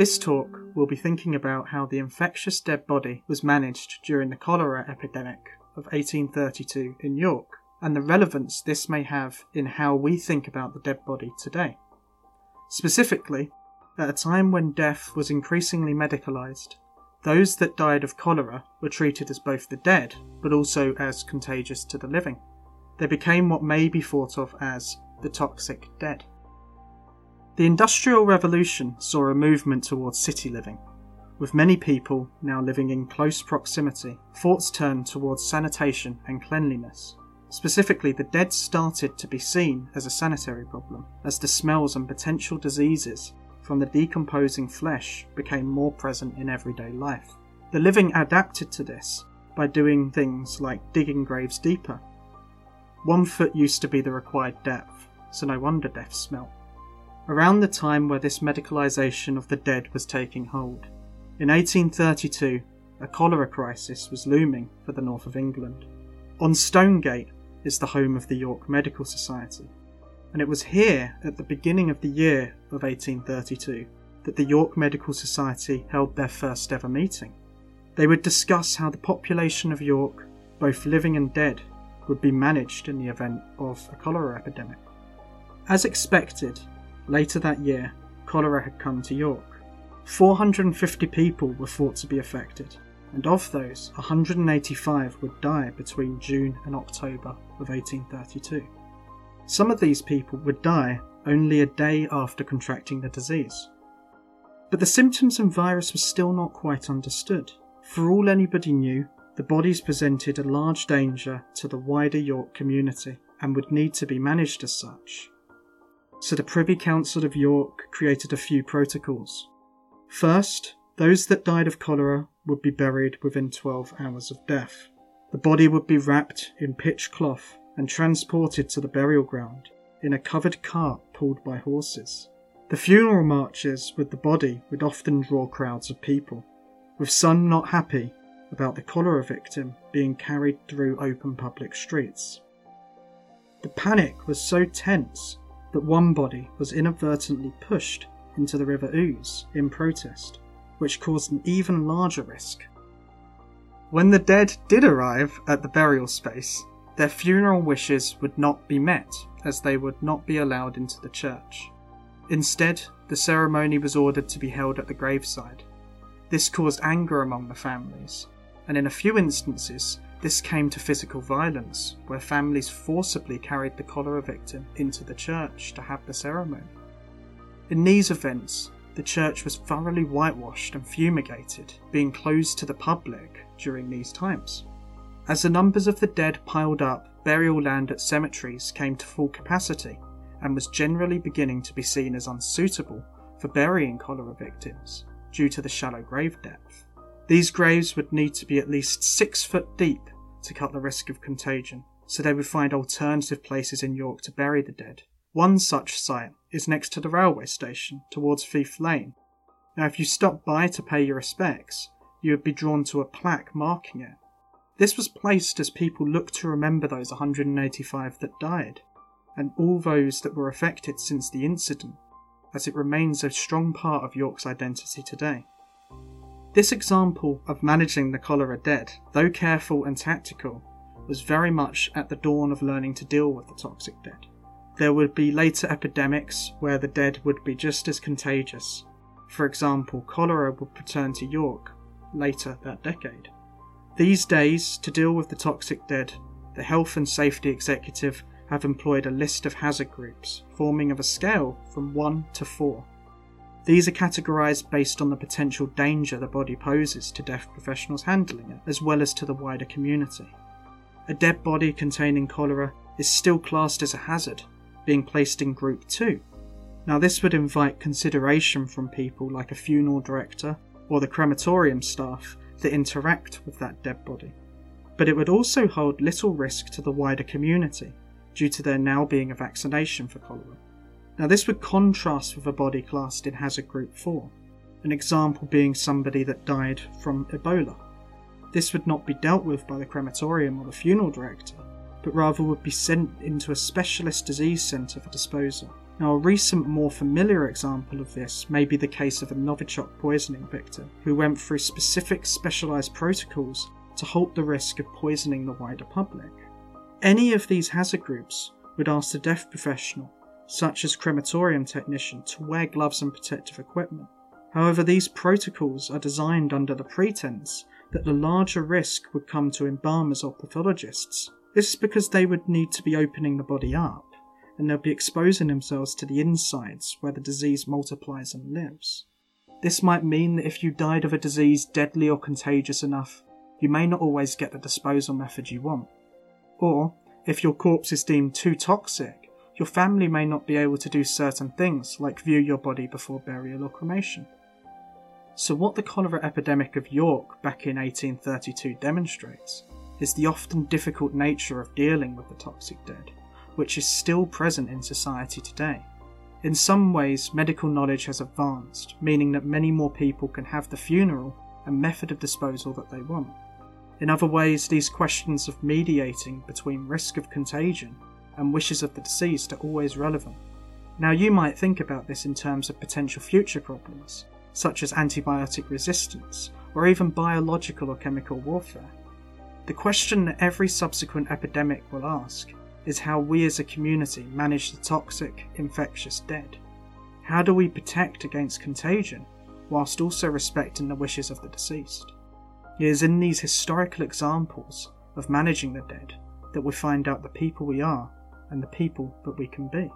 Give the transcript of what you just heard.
This talk will be thinking about how the infectious dead body was managed during the cholera epidemic of 1832 in York, and the relevance this may have in how we think about the dead body today. Specifically, at a time when death was increasingly medicalised, those that died of cholera were treated as both the dead, but also as contagious to the living. They became what may be thought of as the toxic dead. The Industrial Revolution saw a movement towards city living. With many people now living in close proximity, thoughts turned towards sanitation and cleanliness. Specifically, the dead started to be seen as a sanitary problem, as the smells and potential diseases from the decomposing flesh became more present in everyday life. The living adapted to this by doing things like digging graves deeper. One foot used to be the required depth, so no wonder death smelt. Around the time where this medicalisation of the dead was taking hold, in 1832, a cholera crisis was looming for the north of England. On Stonegate is the home of the York Medical Society, and it was here at the beginning of the year of 1832 that the York Medical Society held their first ever meeting. They would discuss how the population of York, both living and dead, would be managed in the event of a cholera epidemic. As expected, later that year, cholera had come to York. 450 people were thought to be affected, and of those, 185 would die between June and October of 1832. Some of these people would die only a day after contracting the disease. But the symptoms and virus were still not quite understood. For all anybody knew, the bodies presented a large danger to the wider York community and would need to be managed as such. So the Privy Council of York created a few protocols. First, those that died of cholera would be buried within 12 hours of death. The body would be wrapped in pitch cloth and transported to the burial ground in a covered cart pulled by horses. The funeral marches with the body would often draw crowds of people, with some not happy about the cholera victim being carried through open public streets. The panic was so tense that one body was inadvertently pushed into the River Ouse in protest, which caused an even larger risk. When the dead did arrive at the burial space, their funeral wishes would not be met, as they would not be allowed into the church. Instead, the ceremony was ordered to be held at the graveside. This caused anger among the families, and in a few instances, this came to physical violence, where families forcibly carried the cholera victim into the church to have the ceremony. In these events, the church was thoroughly whitewashed and fumigated, being closed to the public during these times. As the numbers of the dead piled up, burial land at cemeteries came to full capacity and was generally beginning to be seen as unsuitable for burying cholera victims due to the shallow grave depth. These graves would need to be at least six foot deep to cut the risk of contagion, so they would find alternative places in York to bury the dead. One such site is next to the railway station towards Fife Lane. Now, if you stop by to pay your respects, you would be drawn to a plaque marking it this was placed as people looked to remember those 185 that died, and all those that were affected since the incident, as it remains a strong part of York's identity today. This example of managing the cholera dead, though careful and tactical, was very much at the dawn of learning to deal with the toxic dead. There would be later epidemics where the dead would be just as contagious. For example, cholera would return to York later that decade. These days, to deal with the toxic dead, the Health and Safety Executive have employed a list of hazard groups, forming of a scale from 1 to 4. These are categorised based on the potential danger the body poses to deaf professionals handling it, as well as to the wider community. A dead body containing cholera is still classed as a hazard, being placed in Group 2. Now, this would invite consideration from people like a funeral director or the crematorium staff that interact with that dead body. But it would also hold little risk to the wider community due to there now being a vaccination for cholera. Now, this would contrast with a body classed in Hazard Group 4, an example being somebody that died from Ebola. This would not be dealt with by the crematorium or the funeral director, but rather would be sent into a specialist disease centre for disposal. Now, a recent, more familiar example of this may be the case of a Novichok poisoning victim who went through specific specialised protocols to halt the risk of poisoning the wider public. Any of these hazard groups would ask the death professional, such as crematorium technician, to wear gloves and protective equipment. However, these protocols are designed under the pretense that the larger risk would come to embalmers or pathologists. This is because they would need to be opening the body up and they'll be exposing themselves to the insides where the disease multiplies and lives. This might mean that if you died of a disease deadly or contagious enough, you may not always get the disposal method you want. Or, if your corpse is deemed too toxic, your family may not be able to do certain things like view your body before burial or cremation. So, what the cholera epidemic of York back in 1832 demonstrates is the often difficult nature of dealing with the toxic dead which is still present in society today. In some ways, medical knowledge has advanced, meaning that many more people can have the funeral and method of disposal that they want. In other ways, these questions of mediating between risk of contagion and wishes of the deceased are always relevant. Now, you might think about this in terms of potential future problems, such as antibiotic resistance or even biological or chemical warfare. The question that every subsequent epidemic will ask is how we as a community manage the toxic, infectious dead. How do we protect against contagion whilst also respecting the wishes of the deceased? It is in these historical examples of managing the dead that we find out the people we are and the people that we can be.